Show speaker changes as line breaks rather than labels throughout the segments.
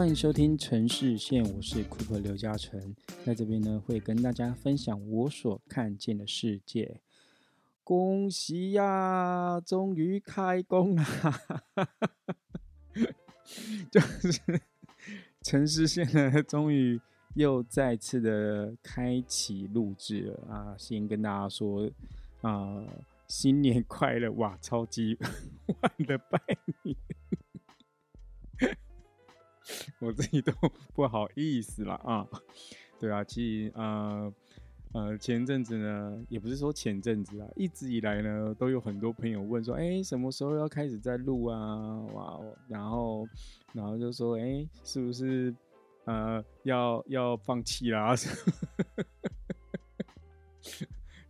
欢迎收听城市线，我是 Cooper 刘嘉诚，在这边呢会跟大家分享我所看见的世界。恭喜呀，终于开工了！就是城市线呢，终于又再次的开启录制了啊！先跟大家说啊，新年快乐！哇，超级 晚的拜年。我自己都不好意思了啊，对啊，其实呃呃前阵子呢，也不是说前阵子啊，一直以来呢，都有很多朋友问说，哎，什么时候要开始在录啊？哇，然后然后就说，哎，是不是呃要要放弃啦？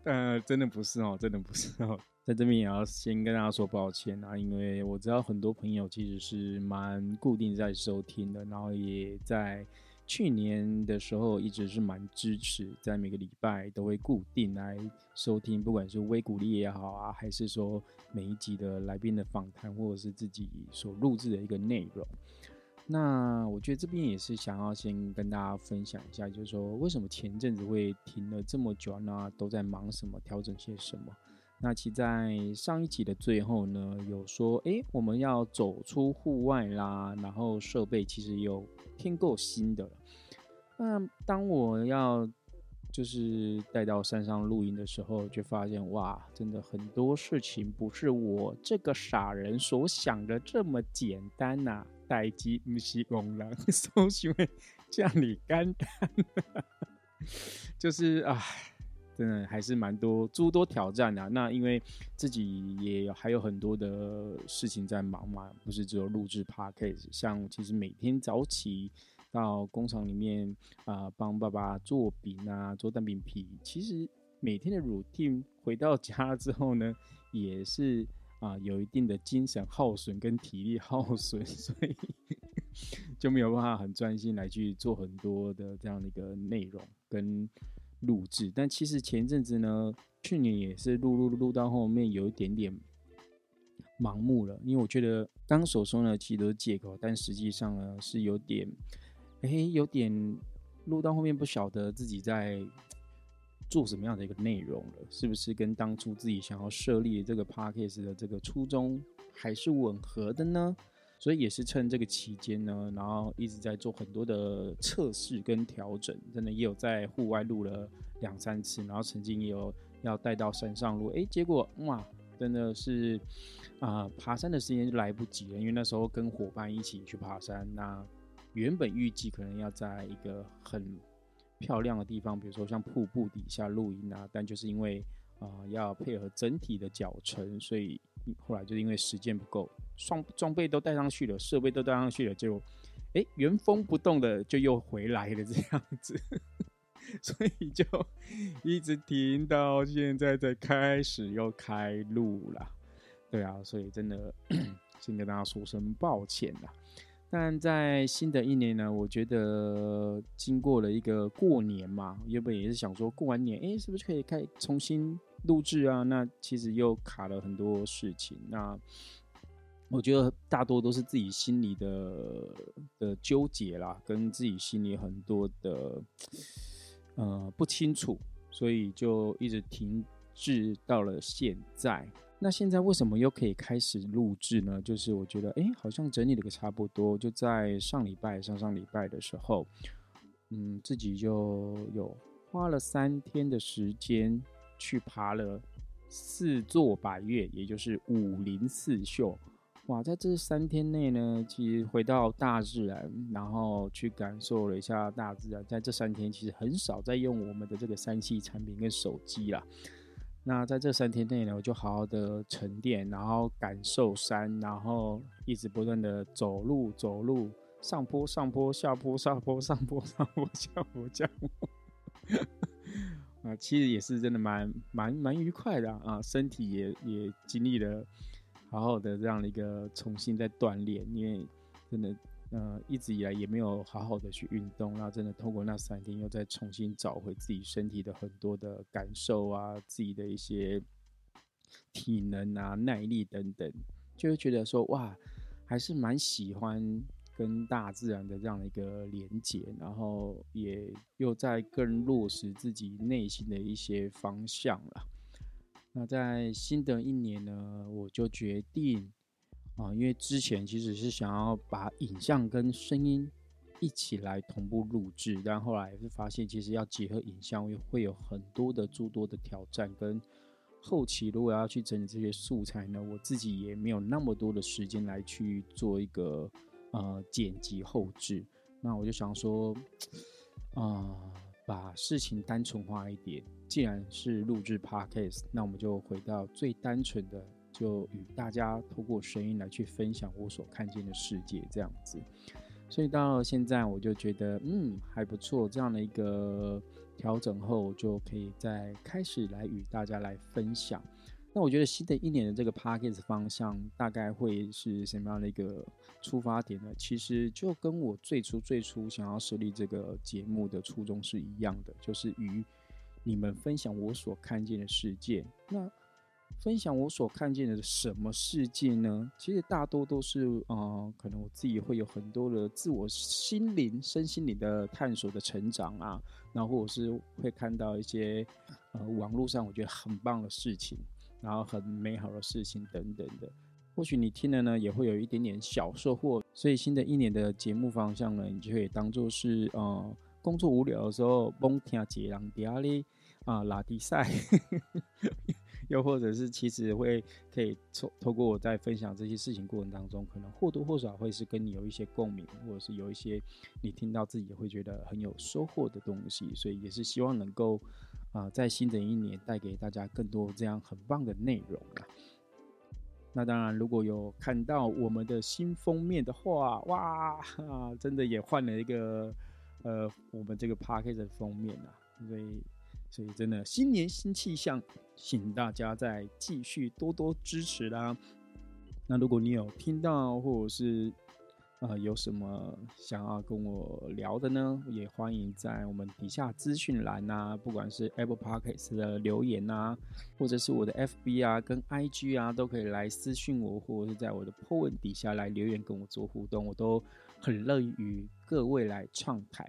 但 真的不是哦，真的不是哦。在这边也要先跟大家说抱歉啊，因为我知道很多朋友其实是蛮固定在收听的，然后也在去年的时候一直是蛮支持，在每个礼拜都会固定来收听，不管是微鼓励也好啊，还是说每一集的来宾的访谈，或者是自己所录制的一个内容。那我觉得这边也是想要先跟大家分享一下，就是说为什么前阵子会停了这么久呢？都在忙什么？调整些什么？那其在上一集的最后呢，有说，哎，我们要走出户外啦，然后设备其实有添够新的。那当我要就是带到山上露营的时候，就发现，哇，真的很多事情不是我这个傻人所想的这么简单呐。待机不是功能，所以会这样你干单，就是啊。真的还是蛮多诸多挑战的。那因为自己也还有很多的事情在忙嘛，不是只有录制 podcast。像其实每天早起到工厂里面啊，帮爸爸做饼啊，做蛋饼皮。其实每天的 routine 回到家之后呢，也是啊有一定的精神耗损跟体力耗损，所以就没有办法很专心来去做很多的这样的一个内容跟。录制，但其实前阵子呢，去年也是录录录到后面有一点点盲目了，因为我觉得刚所说呢，其实都是借口，但实际上呢是有点，哎，有点录到后面不晓得自己在做什么样的一个内容了，是不是跟当初自己想要设立这个 podcast 的这个初衷还是吻合的呢？所以也是趁这个期间呢，然后一直在做很多的测试跟调整，真的也有在户外录了两三次，然后曾经也有要带到山上录，哎，结果哇，真的是啊，爬山的时间就来不及了，因为那时候跟伙伴一起去爬山，那原本预计可能要在一个很漂亮的地方，比如说像瀑布底下露营啊，但就是因为啊要配合整体的脚程，所以。后来就是因为时间不够，装装备都带上去了，设备都带上去了，就哎原封不动的就又回来了这样子，所以就一直停到现在才开始又开路了。对啊，所以真的先跟大家说声抱歉啦。但在新的一年呢，我觉得经过了一个过年嘛，原本也是想说过完年，哎，是不是可以开重新。录制啊，那其实又卡了很多事情。那我觉得大多都是自己心里的的纠结啦，跟自己心里很多的呃不清楚，所以就一直停滞到了现在。那现在为什么又可以开始录制呢？就是我觉得，哎，好像整理了个差不多。就在上礼拜、上上礼拜的时候，嗯，自己就有花了三天的时间。去爬了四座百岳，也就是五林四秀。哇，在这三天内呢，其实回到大自然，然后去感受了一下大自然。在这三天，其实很少在用我们的这个三 C 产品跟手机啦。那在这三天内呢，我就好好的沉淀，然后感受山，然后一直不断的走路，走路，上坡，上坡，下坡，下坡，上坡，上坡，下坡，下坡。啊，其实也是真的蛮蛮蛮愉快的啊，身体也也经历了好好的这样的一个重新在锻炼，因为真的呃一直以来也没有好好的去运动，那真的通过那三天又再重新找回自己身体的很多的感受啊，自己的一些体能啊、耐力等等，就会觉得说哇，还是蛮喜欢跟大自然的这样的一个连接，然后也又在更落实自己内心的一些方向了。那在新的一年呢，我就决定啊，因为之前其实是想要把影像跟声音一起来同步录制，但后来是发现其实要结合影像会有很多的诸多的挑战，跟后期如果要去整理这些素材呢，我自己也没有那么多的时间来去做一个呃剪辑后置。那我就想说，啊。把事情单纯化一点，既然是录制 podcast，那我们就回到最单纯的，就与大家透过声音来去分享我所看见的世界，这样子。所以到现在，我就觉得嗯还不错，这样的一个调整后，就可以再开始来与大家来分享。那我觉得新的一年的这个 p a c k a g e 方向大概会是什么样的一个出发点呢？其实就跟我最初最初想要设立这个节目的初衷是一样的，就是与你们分享我所看见的世界。那分享我所看见的什么世界呢？其实大多都是呃，可能我自己会有很多的自我心灵、身心灵的探索的成长啊，然后或者是会看到一些呃网络上我觉得很棒的事情。然后很美好的事情等等的，或许你听了呢，也会有一点点小收获。所以新的一年的节目方向呢，你就可以当做是呃，工作无聊的时候，蒙听杰朗迪亚里啊拉迪赛，又或者是其实会可以透透过我在分享这些事情过程当中，可能或多或少会是跟你有一些共鸣，或者是有一些你听到自己会觉得很有收获的东西。所以也是希望能够。啊，在新的一年带给大家更多这样很棒的内容啊！那当然，如果有看到我们的新封面的话，哇，真的也换了一个呃，我们这个 p a c k e 的封面啊，所以所以真的新年新气象，请大家再继续多多支持啦。那如果你有听到或者是呃，有什么想要跟我聊的呢？也欢迎在我们底下资讯栏呐，不管是 Apple Podcasts 的留言呐，或者是我的 FB 啊、跟 IG 啊，都可以来私讯我，或者是在我的 po 文底下来留言跟我做互动，我都很乐意与各位来畅谈。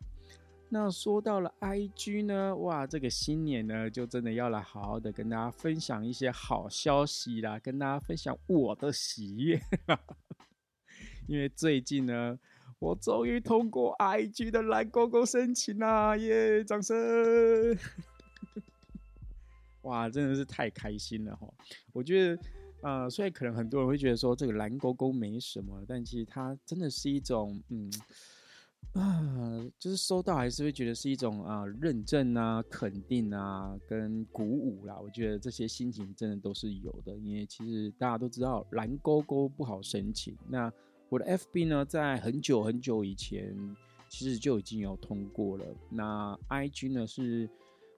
那说到了 IG 呢，哇，这个新年呢，就真的要来好好的跟大家分享一些好消息啦，跟大家分享我的喜悦。因为最近呢，我终于通过 IG 的蓝勾勾申请啦！耶，掌声！哇，真的是太开心了哈！我觉得，呃，虽然可能很多人会觉得说这个蓝勾勾没什么，但其实它真的是一种，嗯，啊，就是收到还是会觉得是一种啊认证啊、肯定啊、跟鼓舞啦。我觉得这些心情真的都是有的，因为其实大家都知道蓝勾勾不好申请，那。我的 FB 呢，在很久很久以前，其实就已经有通过了。那 IG 呢，是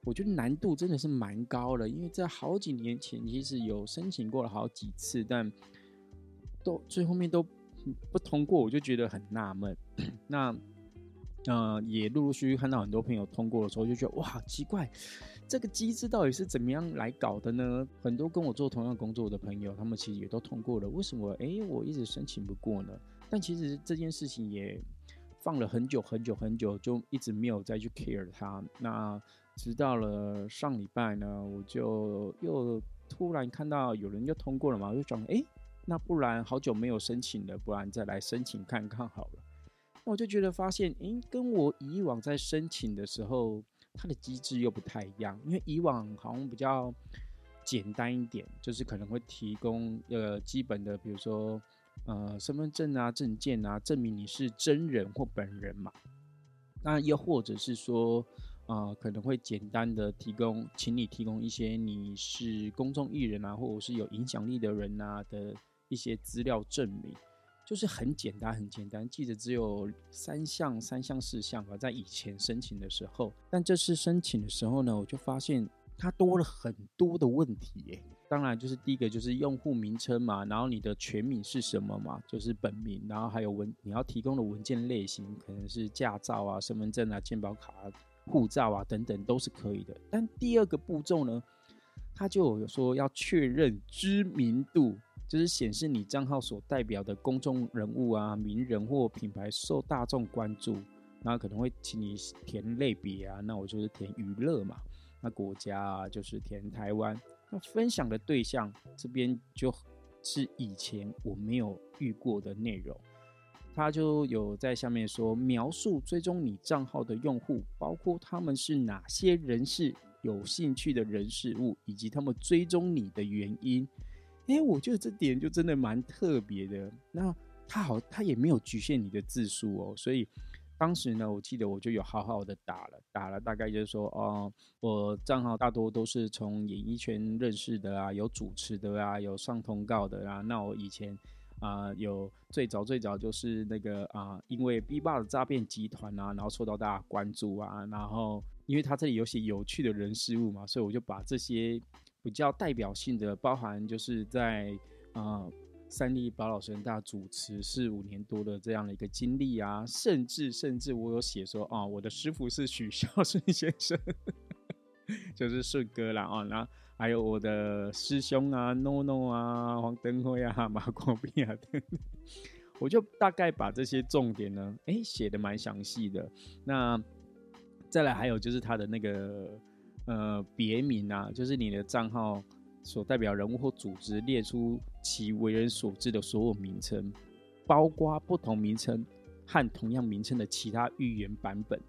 我觉得难度真的是蛮高的，因为在好几年前，其实有申请过了好几次，但都最后面都不通过，我就觉得很纳闷。那嗯，也陆陆续续看到很多朋友通过的时候，就觉得哇，奇怪。这个机制到底是怎么样来搞的呢？很多跟我做同样工作的朋友，他们其实也都通过了。为什么？哎，我一直申请不过呢？但其实这件事情也放了很久很久很久，就一直没有再去 care 它。那直到了上礼拜呢，我就又突然看到有人又通过了嘛，我就想，哎，那不然好久没有申请了，不然再来申请看看好了。那我就觉得发现，哎，跟我以往在申请的时候。它的机制又不太一样，因为以往好像比较简单一点，就是可能会提供呃基本的，比如说呃身份证啊、证件啊，证明你是真人或本人嘛。那又或者是说啊，可能会简单的提供，请你提供一些你是公众艺人啊，或者是有影响力的人啊的一些资料证明。就是很简单，很简单，记得只有三项、三项、四项吧。在以前申请的时候，但这次申请的时候呢，我就发现它多了很多的问题耶。当然，就是第一个就是用户名称嘛，然后你的全名是什么嘛，就是本名，然后还有文你要提供的文件类型，可能是驾照啊、身份证啊、健保卡、护照啊等等都是可以的。但第二个步骤呢，他就有说要确认知名度。就是显示你账号所代表的公众人物啊、名人或品牌受大众关注，那可能会请你填类别啊，那我就是填娱乐嘛。那国家啊，就是填台湾。那分享的对象这边就是以前我没有遇过的内容，他就有在下面说描述追踪你账号的用户，包括他们是哪些人士、有兴趣的人事物，以及他们追踪你的原因。诶，我觉得这点就真的蛮特别的。那他好，他也没有局限你的字数哦，所以。当时呢，我记得我就有好好的打了，打了大概就是说，哦，我账号大多都是从演艺圈认识的啊，有主持的啊，有上通告的啊。那我以前啊，有最早最早就是那个啊，因为 B 霸的诈骗集团啊，然后受到大家关注啊，然后因为他这里有些有趣的人事物嘛，所以我就把这些比较代表性的，包含就是在啊。三立宝老神大主持四五年多的这样的一个经历啊，甚至甚至我有写说啊，我的师傅是许孝顺先生，就是顺哥啦啊，然后还有我的师兄啊，no no 啊，黄登辉啊，马国斌啊，我就大概把这些重点呢，哎，写的蛮详细的。那再来还有就是他的那个呃别名啊，就是你的账号。所代表人物或组织列出其为人所知的所有名称，包括不同名称和同样名称的其他预言版本。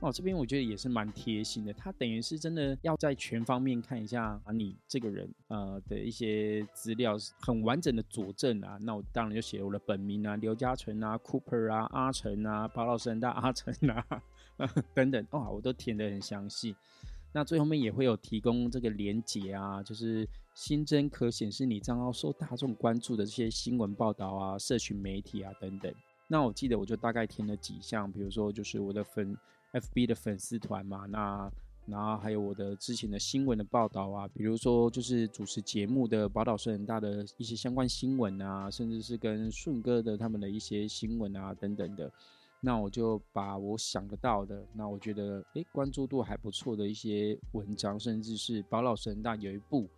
哦，这边我觉得也是蛮贴心的，他等于是真的要在全方面看一下，你这个人呃的一些资料很完整的佐证啊。那我当然就写我的本名啊，刘嘉诚啊，Cooper 啊，阿成啊，宝老师很大阿成啊，等等，哦，我都填得很详细。那最后面也会有提供这个连结啊，就是新增可显示你账号受大众关注的这些新闻报道啊、社群媒体啊等等。那我记得我就大概填了几项，比如说就是我的粉 FB 的粉丝团嘛，那然后还有我的之前的新闻的报道啊，比如说就是主持节目的宝岛是很大的一些相关新闻啊，甚至是跟顺哥的他们的一些新闻啊等等的。那我就把我想得到的，那我觉得诶关注度还不错的一些文章，甚至是宝老神大有一部，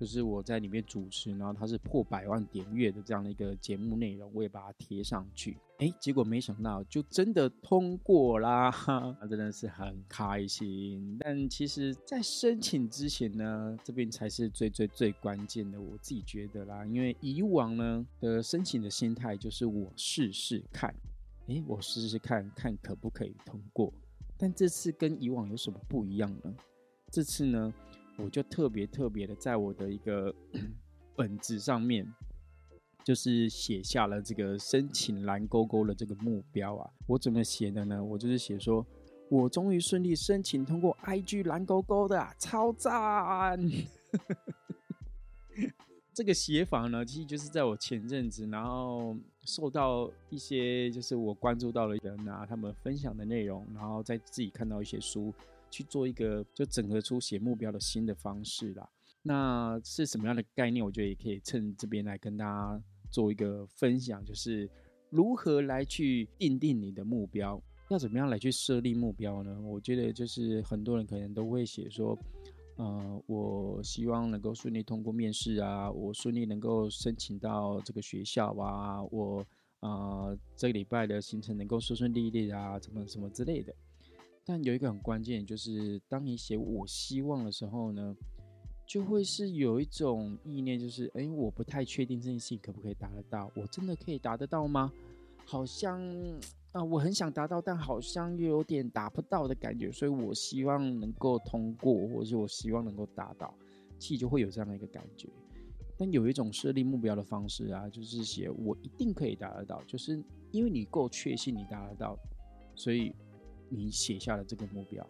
就是我在里面主持，然后它是破百万点阅的这样的一个节目内容，我也把它贴上去。诶，结果没想到就真的通过啦，那真的是很开心。但其实，在申请之前呢，这边才是最最最关键的，我自己觉得啦，因为以往呢的申请的心态就是我试试看。诶，我试试看看可不可以通过，但这次跟以往有什么不一样呢？这次呢，我就特别特别的在我的一个 本子上面，就是写下了这个申请蓝勾勾的这个目标啊。我怎么写的呢？我就是写说，我终于顺利申请通过 IG 蓝勾勾的，超赞！这个写法呢，其实就是在我前阵子，然后受到一些就是我关注到的人啊，他们分享的内容，然后再自己看到一些书，去做一个就整合出写目标的新的方式啦。那是什么样的概念？我觉得也可以趁这边来跟大家做一个分享，就是如何来去定定你的目标，要怎么样来去设立目标呢？我觉得就是很多人可能都会写说。呃，我希望能够顺利通过面试啊，我顺利能够申请到这个学校啊，我啊这个礼拜的行程能够顺顺利利啊，怎么什么之类的。但有一个很关键，就是当你写我希望的时候呢，就会是有一种意念，就是哎，我不太确定这件事情可不可以达得到，我真的可以达得到吗？好像。啊，我很想达到，但好像又有点达不到的感觉，所以我希望能够通过，或者是我希望能够达到，其实就会有这样的一个感觉。但有一种设立目标的方式啊，就是写我一定可以达得到，就是因为你够确信你达得到，所以你写下了这个目标。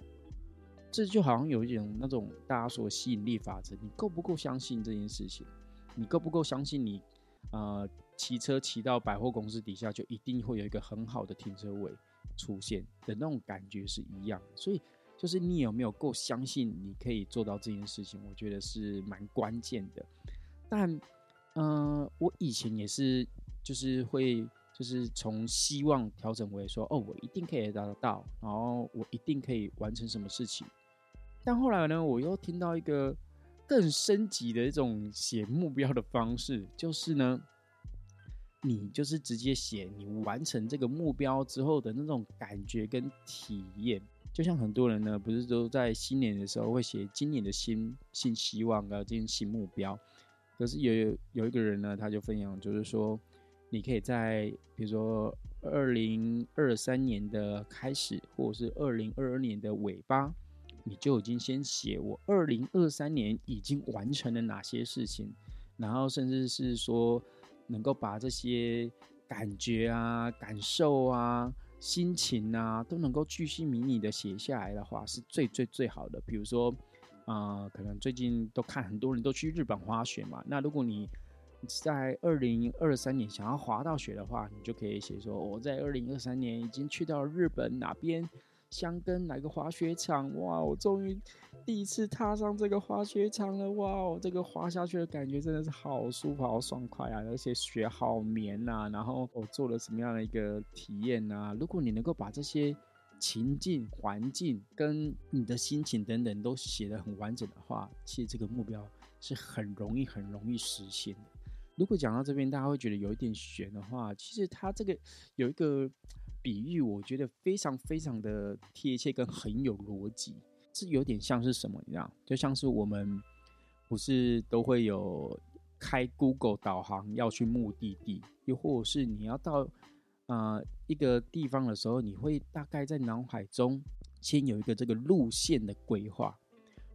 这就好像有一种那种大家说吸引力法则，你够不够相信这件事情？你够不够相信你？呃。骑车骑到百货公司底下，就一定会有一个很好的停车位出现的那种感觉是一样。所以，就是你有没有够相信你可以做到这件事情，我觉得是蛮关键的。但，嗯，我以前也是，就是会，就是从希望调整为说，哦，我一定可以达得到，然后我一定可以完成什么事情。但后来呢，我又听到一个更升级的一种写目标的方式，就是呢，你就是直接写你完成这个目标之后的那种感觉跟体验。就像很多人呢，不是都在新年的时候会写今年的新新希望啊，今新目标。可是有有一个人呢，他就分享，就是说，你可以在比如说二零二三年的开始，或者是二零二二年的尾巴，你就已经先写我二零二三年已经完成了哪些事情，然后甚至是说能够把这些感觉啊、感受啊。心情啊，都能够巨细靡遗的写下来的话，是最最最好的。比如说，啊，可能最近都看很多人都去日本滑雪嘛。那如果你在二零二三年想要滑到雪的话，你就可以写说我在二零二三年已经去到日本哪边。香根哪个滑雪场？哇！我终于第一次踏上这个滑雪场了！哇！哦，这个滑下去的感觉真的是好舒服、好爽快啊！而且雪好绵呐。然后我做了什么样的一个体验呐？如果你能够把这些情境、环境跟你的心情等等都写得很完整的话，其实这个目标是很容易、很容易实现的。如果讲到这边，大家会觉得有一点悬的话，其实它这个有一个。比喻我觉得非常非常的贴切跟很有逻辑，这有点像是什么？你知道，就像是我们不是都会有开 Google 导航要去目的地，又或是你要到呃一个地方的时候，你会大概在脑海中先有一个这个路线的规划。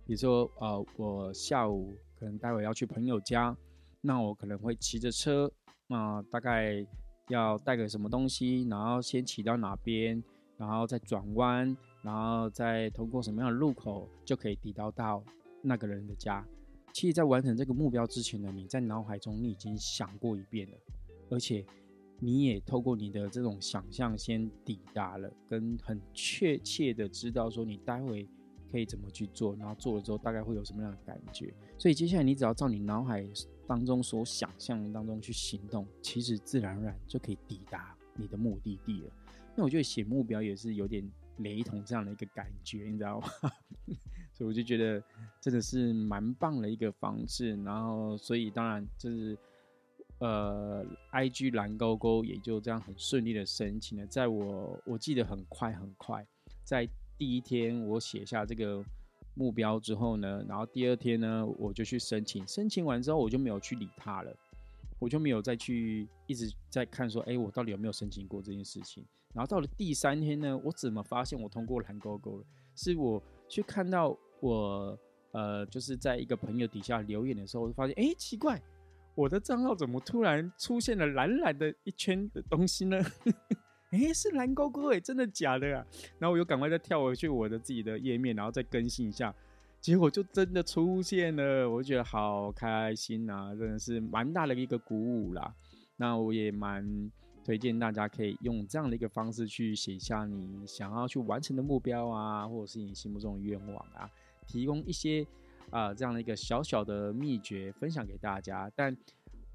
比如说，呃，我下午可能待会要去朋友家，那我可能会骑着车，啊，大概。要带个什么东西，然后先骑到哪边，然后再转弯，然后再通过什么样的路口，就可以抵达到那个人的家。其实，在完成这个目标之前呢，你在脑海中你已经想过一遍了，而且你也透过你的这种想象先抵达了，跟很确切的知道说你待会可以怎么去做，然后做了之后大概会有什么样的感觉。所以接下来你只要照你脑海。当中所想象当中去行动，其实自然而然就可以抵达你的目的地了。那我觉得写目标也是有点雷同这样的一个感觉，你知道吗？所以我就觉得真的是蛮棒的一个方式。然后，所以当然就是呃，IG 蓝勾勾也就这样很顺利的申请了。在我我记得很快很快，在第一天我写下这个。目标之后呢，然后第二天呢，我就去申请。申请完之后，我就没有去理他了，我就没有再去一直在看说，哎，我到底有没有申请过这件事情。然后到了第三天呢，我怎么发现我通过蓝勾勾了？是我去看到我呃，就是在一个朋友底下留言的时候，我就发现，哎，奇怪，我的账号怎么突然出现了蓝蓝的一圈的东西呢？哎，是蓝勾勾哎，真的假的啊？然后我又赶快再跳回去我的自己的页面，然后再更新一下，结果就真的出现了，我觉得好开心啊，真的是蛮大的一个鼓舞啦。那我也蛮推荐大家可以用这样的一个方式去写下你想要去完成的目标啊，或者是你心目中的愿望啊，提供一些啊这样的一个小小的秘诀分享给大家，但。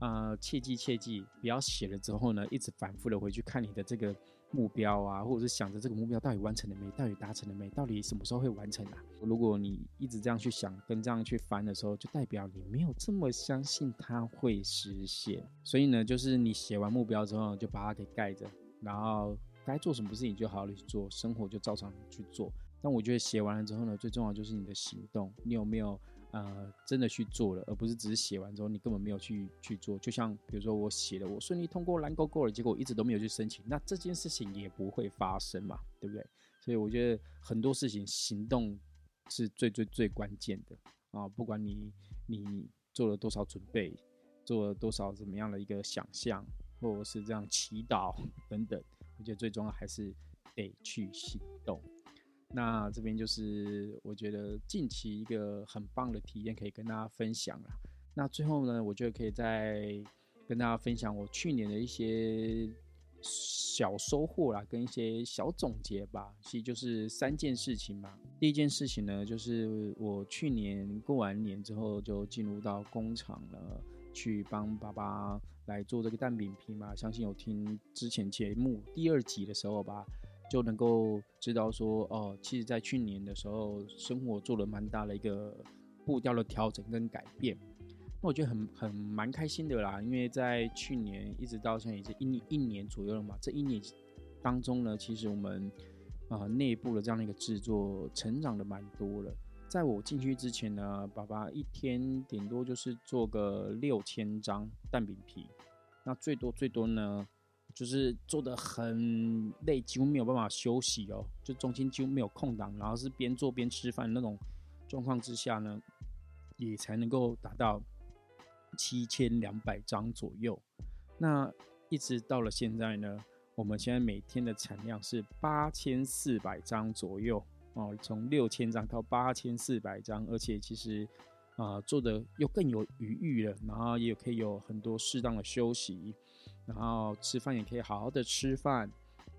呃，切记切记，不要写了之后呢，一直反复的回去看你的这个目标啊，或者是想着这个目标到底完成了没，到底达成了没，到底什么时候会完成啊？如果你一直这样去想，跟这样去翻的时候，就代表你没有这么相信它会实现。所以呢，就是你写完目标之后，就把它给盖着，然后该做什么事情就好好的去做，生活就照常去做。但我觉得写完了之后呢，最重要就是你的行动，你有没有？呃，真的去做了，而不是只是写完之后你根本没有去去做。就像比如说我写了，我顺利通过蓝勾勾了，结果我一直都没有去申请，那这件事情也不会发生嘛，对不对？所以我觉得很多事情行动是最最最关键的啊！不管你你做了多少准备，做了多少怎么样的一个想象，或者是这样祈祷 等等，我觉得最重要还是得去行动。那这边就是我觉得近期一个很棒的体验，可以跟大家分享了。那最后呢，我觉得可以再跟大家分享我去年的一些小收获啦，跟一些小总结吧。其实就是三件事情嘛。第一件事情呢，就是我去年过完年之后，就进入到工厂了，去帮爸爸来做这个蛋饼皮嘛。相信有听之前节目第二集的时候吧。就能够知道说，哦，其实，在去年的时候，生活做了蛮大的一个步调的调整跟改变。那我觉得很很蛮开心的啦，因为在去年一直到现在已经一一年左右了嘛。这一年当中呢，其实我们啊内部的这样的一个制作成长的蛮多了。在我进去之前呢，爸爸一天顶多就是做个六千张蛋饼皮，那最多最多呢，就是做的很累，几乎没有办法休息哦，就中间几乎没有空档，然后是边做边吃饭那种状况之下呢，也才能够达到。七千两百张左右，那一直到了现在呢，我们现在每天的产量是八千四百张左右哦，从六千张到八千四百张，而且其实啊做的又更有余裕了，然后也可以有很多适当的休息，然后吃饭也可以好好的吃饭，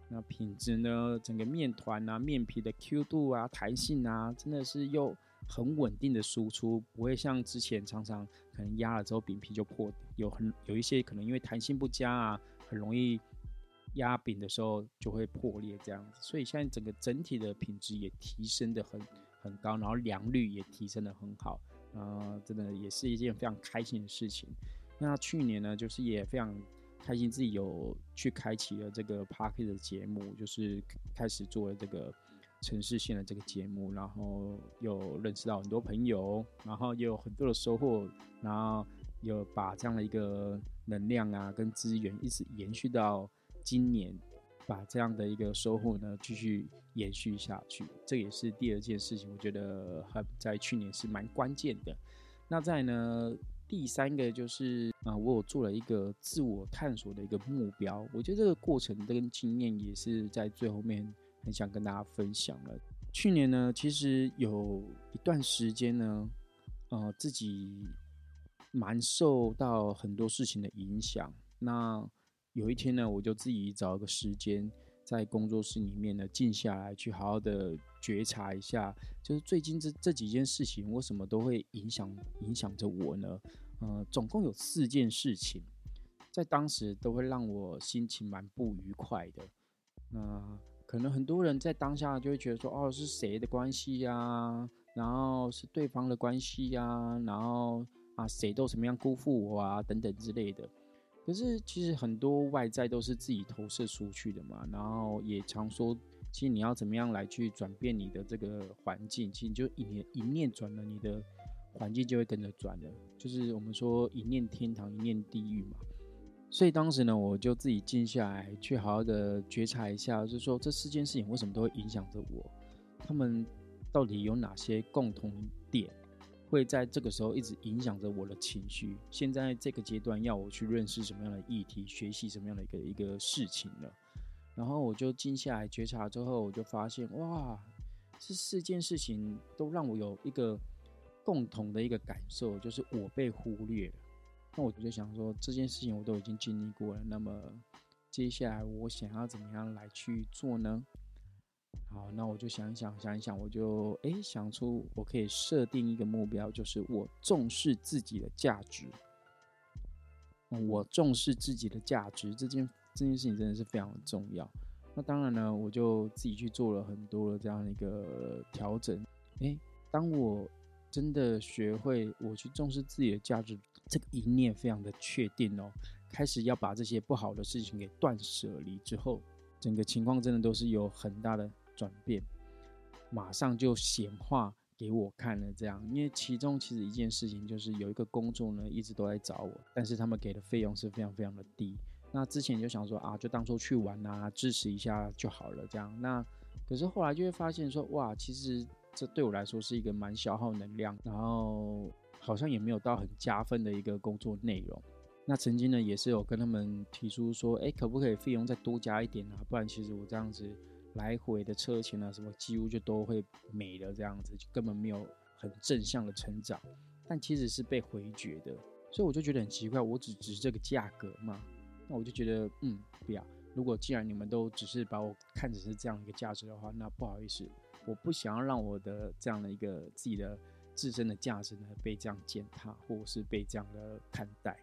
那品质呢，整个面团啊面皮的 Q 度啊弹性啊，真的是又。很稳定的输出，不会像之前常常可能压了之后饼皮就破，有很有一些可能因为弹性不佳啊，很容易压饼的时候就会破裂这样子。所以现在整个整体的品质也提升的很很高，然后良率也提升的很好，啊，真的也是一件非常开心的事情。那去年呢，就是也非常开心自己有去开启了这个 p a r k e 的节目，就是开始做了这个。城市线的这个节目，然后又认识到很多朋友，然后也有很多的收获，然后有把这样的一个能量啊跟资源一直延续到今年，把这样的一个收获呢继续延续下去，这也是第二件事情，我觉得还在去年是蛮关键的。那在呢，第三个就是啊，我有做了一个自我探索的一个目标，我觉得这个过程跟经验也是在最后面。很想跟大家分享了。去年呢，其实有一段时间呢，呃，自己蛮受到很多事情的影响。那有一天呢，我就自己找一个时间，在工作室里面呢，静下来，去好好的觉察一下，就是最近这这几件事情，为什么都会影响影响着我呢？呃，总共有四件事情，在当时都会让我心情蛮不愉快的。那可能很多人在当下就会觉得说，哦，是谁的关系呀？然后是对方的关系呀？然后啊，谁都怎么样辜负我啊？等等之类的。可是其实很多外在都是自己投射出去的嘛。然后也常说，其实你要怎么样来去转变你的这个环境，其实你就一念一念转了，你的环境就会跟着转了。就是我们说一念天堂，一念地狱嘛。所以当时呢，我就自己静下来，去好好的觉察一下，就是说这四件事情为什么都会影响着我，他们到底有哪些共同点，会在这个时候一直影响着我的情绪。现在这个阶段要我去认识什么样的议题，学习什么样的一个一个事情了。然后我就静下来觉察之后，我就发现，哇，这四件事情都让我有一个共同的一个感受，就是我被忽略了。那我就想说，这件事情我都已经经历过了，那么接下来我想要怎么样来去做呢？好，那我就想一想，想一想，我就诶想出我可以设定一个目标，就是我重视自己的价值。我重视自己的价值，这件这件事情真的是非常重要。那当然呢，我就自己去做了很多的这样的一个调整。诶，当我真的学会我去重视自己的价值。这个一念非常的确定哦，开始要把这些不好的事情给断舍离之后，整个情况真的都是有很大的转变，马上就显化给我看了。这样，因为其中其实一件事情就是有一个工作呢一直都在找我，但是他们给的费用是非常非常的低。那之前就想说啊，就当做去玩啊，支持一下就好了这样。那可是后来就会发现说，哇，其实这对我来说是一个蛮消耗能量，然后。好像也没有到很加分的一个工作内容。那曾经呢，也是有跟他们提出说，哎，可不可以费用再多加一点啊？不然其实我这样子来回的车钱啊，什么几乎就都会没了，这样子就根本没有很正向的成长。但其实是被回绝的，所以我就觉得很奇怪，我只值这个价格嘛？那我就觉得，嗯，不要。如果既然你们都只是把我看只是这样一个价值的话，那不好意思，我不想要让我的这样的一个自己的。自身的价值呢被这样践踏，或者是被这样的看待，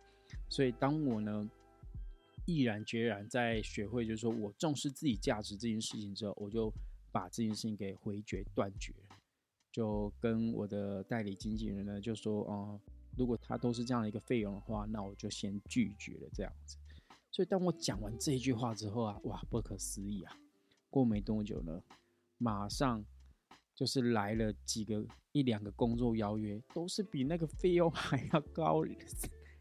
所以当我呢毅然决然在学会，就是说我重视自己价值这件事情之后，我就把这件事情给回绝断绝。就跟我的代理经纪人呢就说，哦，如果他都是这样的一个费用的话，那我就先拒绝了这样子。所以当我讲完这一句话之后啊，哇，不可思议啊！过没多久呢，马上就是来了几个一两个工作邀约，都是比那个费用还要高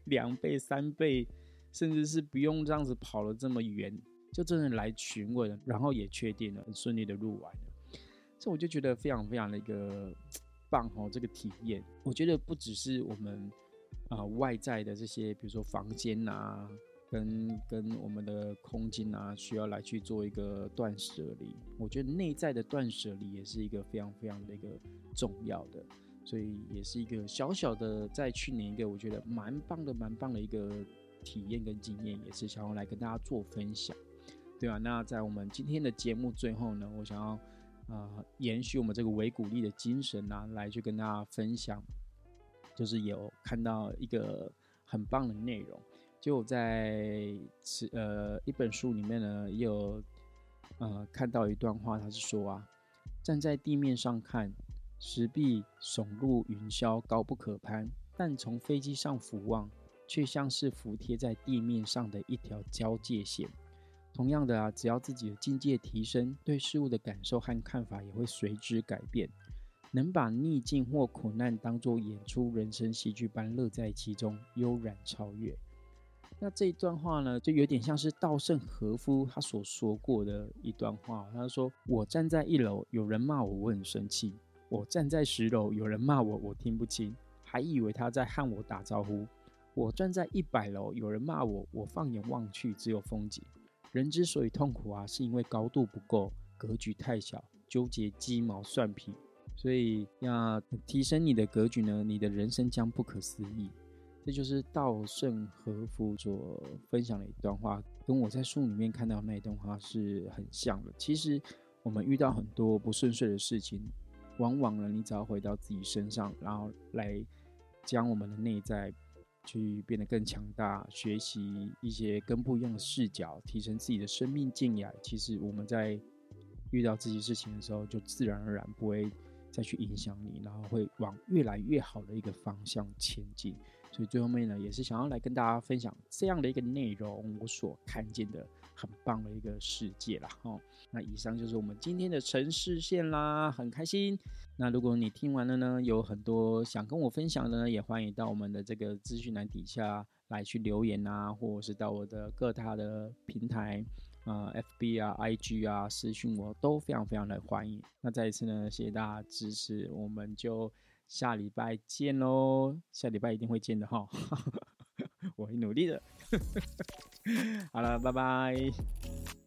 两倍、三倍，甚至是不用这样子跑了这么远，就真的来询问，然后也确定了，很顺利的录完了。这我就觉得非常非常的一个棒哦，这个体验，我觉得不只是我们啊外在的这些，比如说房间呐。跟跟我们的空间啊，需要来去做一个断舍离。我觉得内在的断舍离也是一个非常非常的一个重要的，所以也是一个小小的在去年一个我觉得蛮棒的蛮棒的一个体验跟经验，也是想要来跟大家做分享，对吧？那在我们今天的节目最后呢，我想要啊延续我们这个维鼓励的精神啊，来去跟大家分享，就是有看到一个很棒的内容。就在此呃一本书里面呢，有呃看到一段话，他是说啊，站在地面上看，石壁耸入云霄，高不可攀；但从飞机上俯望，却像是服贴在地面上的一条交界线。同样的啊，只要自己的境界提升，对事物的感受和看法也会随之改变。能把逆境或苦难当作演出人生戏剧般乐在其中，悠然超越。那这一段话呢，就有点像是稻盛和夫他所说过的一段话。他说：“我站在一楼，有人骂我，我很生气；我站在十楼，有人骂我，我听不清，还以为他在和我打招呼；我站在一百楼，有人骂我，我放眼望去，只有风景。人之所以痛苦啊，是因为高度不够，格局太小，纠结鸡毛蒜皮。所以要提升你的格局呢，你的人生将不可思议。”这就是稻盛和夫所分享的一段话，跟我在书里面看到那一段话是很像的。其实我们遇到很多不顺遂的事情，往往呢，你只要回到自己身上，然后来将我们的内在去变得更强大，学习一些更不一样的视角，提升自己的生命境界。其实我们在遇到这些事情的时候，就自然而然不会再去影响你，然后会往越来越好的一个方向前进。所以最后面呢，也是想要来跟大家分享这样的一个内容，我所看见的很棒的一个世界啦。哈。那以上就是我们今天的城市线啦，很开心。那如果你听完了呢，有很多想跟我分享的呢，也欢迎到我们的这个资讯栏底下来去留言啊，或者是到我的各大的平台啊，FB 啊、IG 啊私讯我都非常非常的欢迎。那再一次呢，谢谢大家支持，我们就。下礼拜见喽！下礼拜一定会见的哈，我会努力的。好了，拜拜。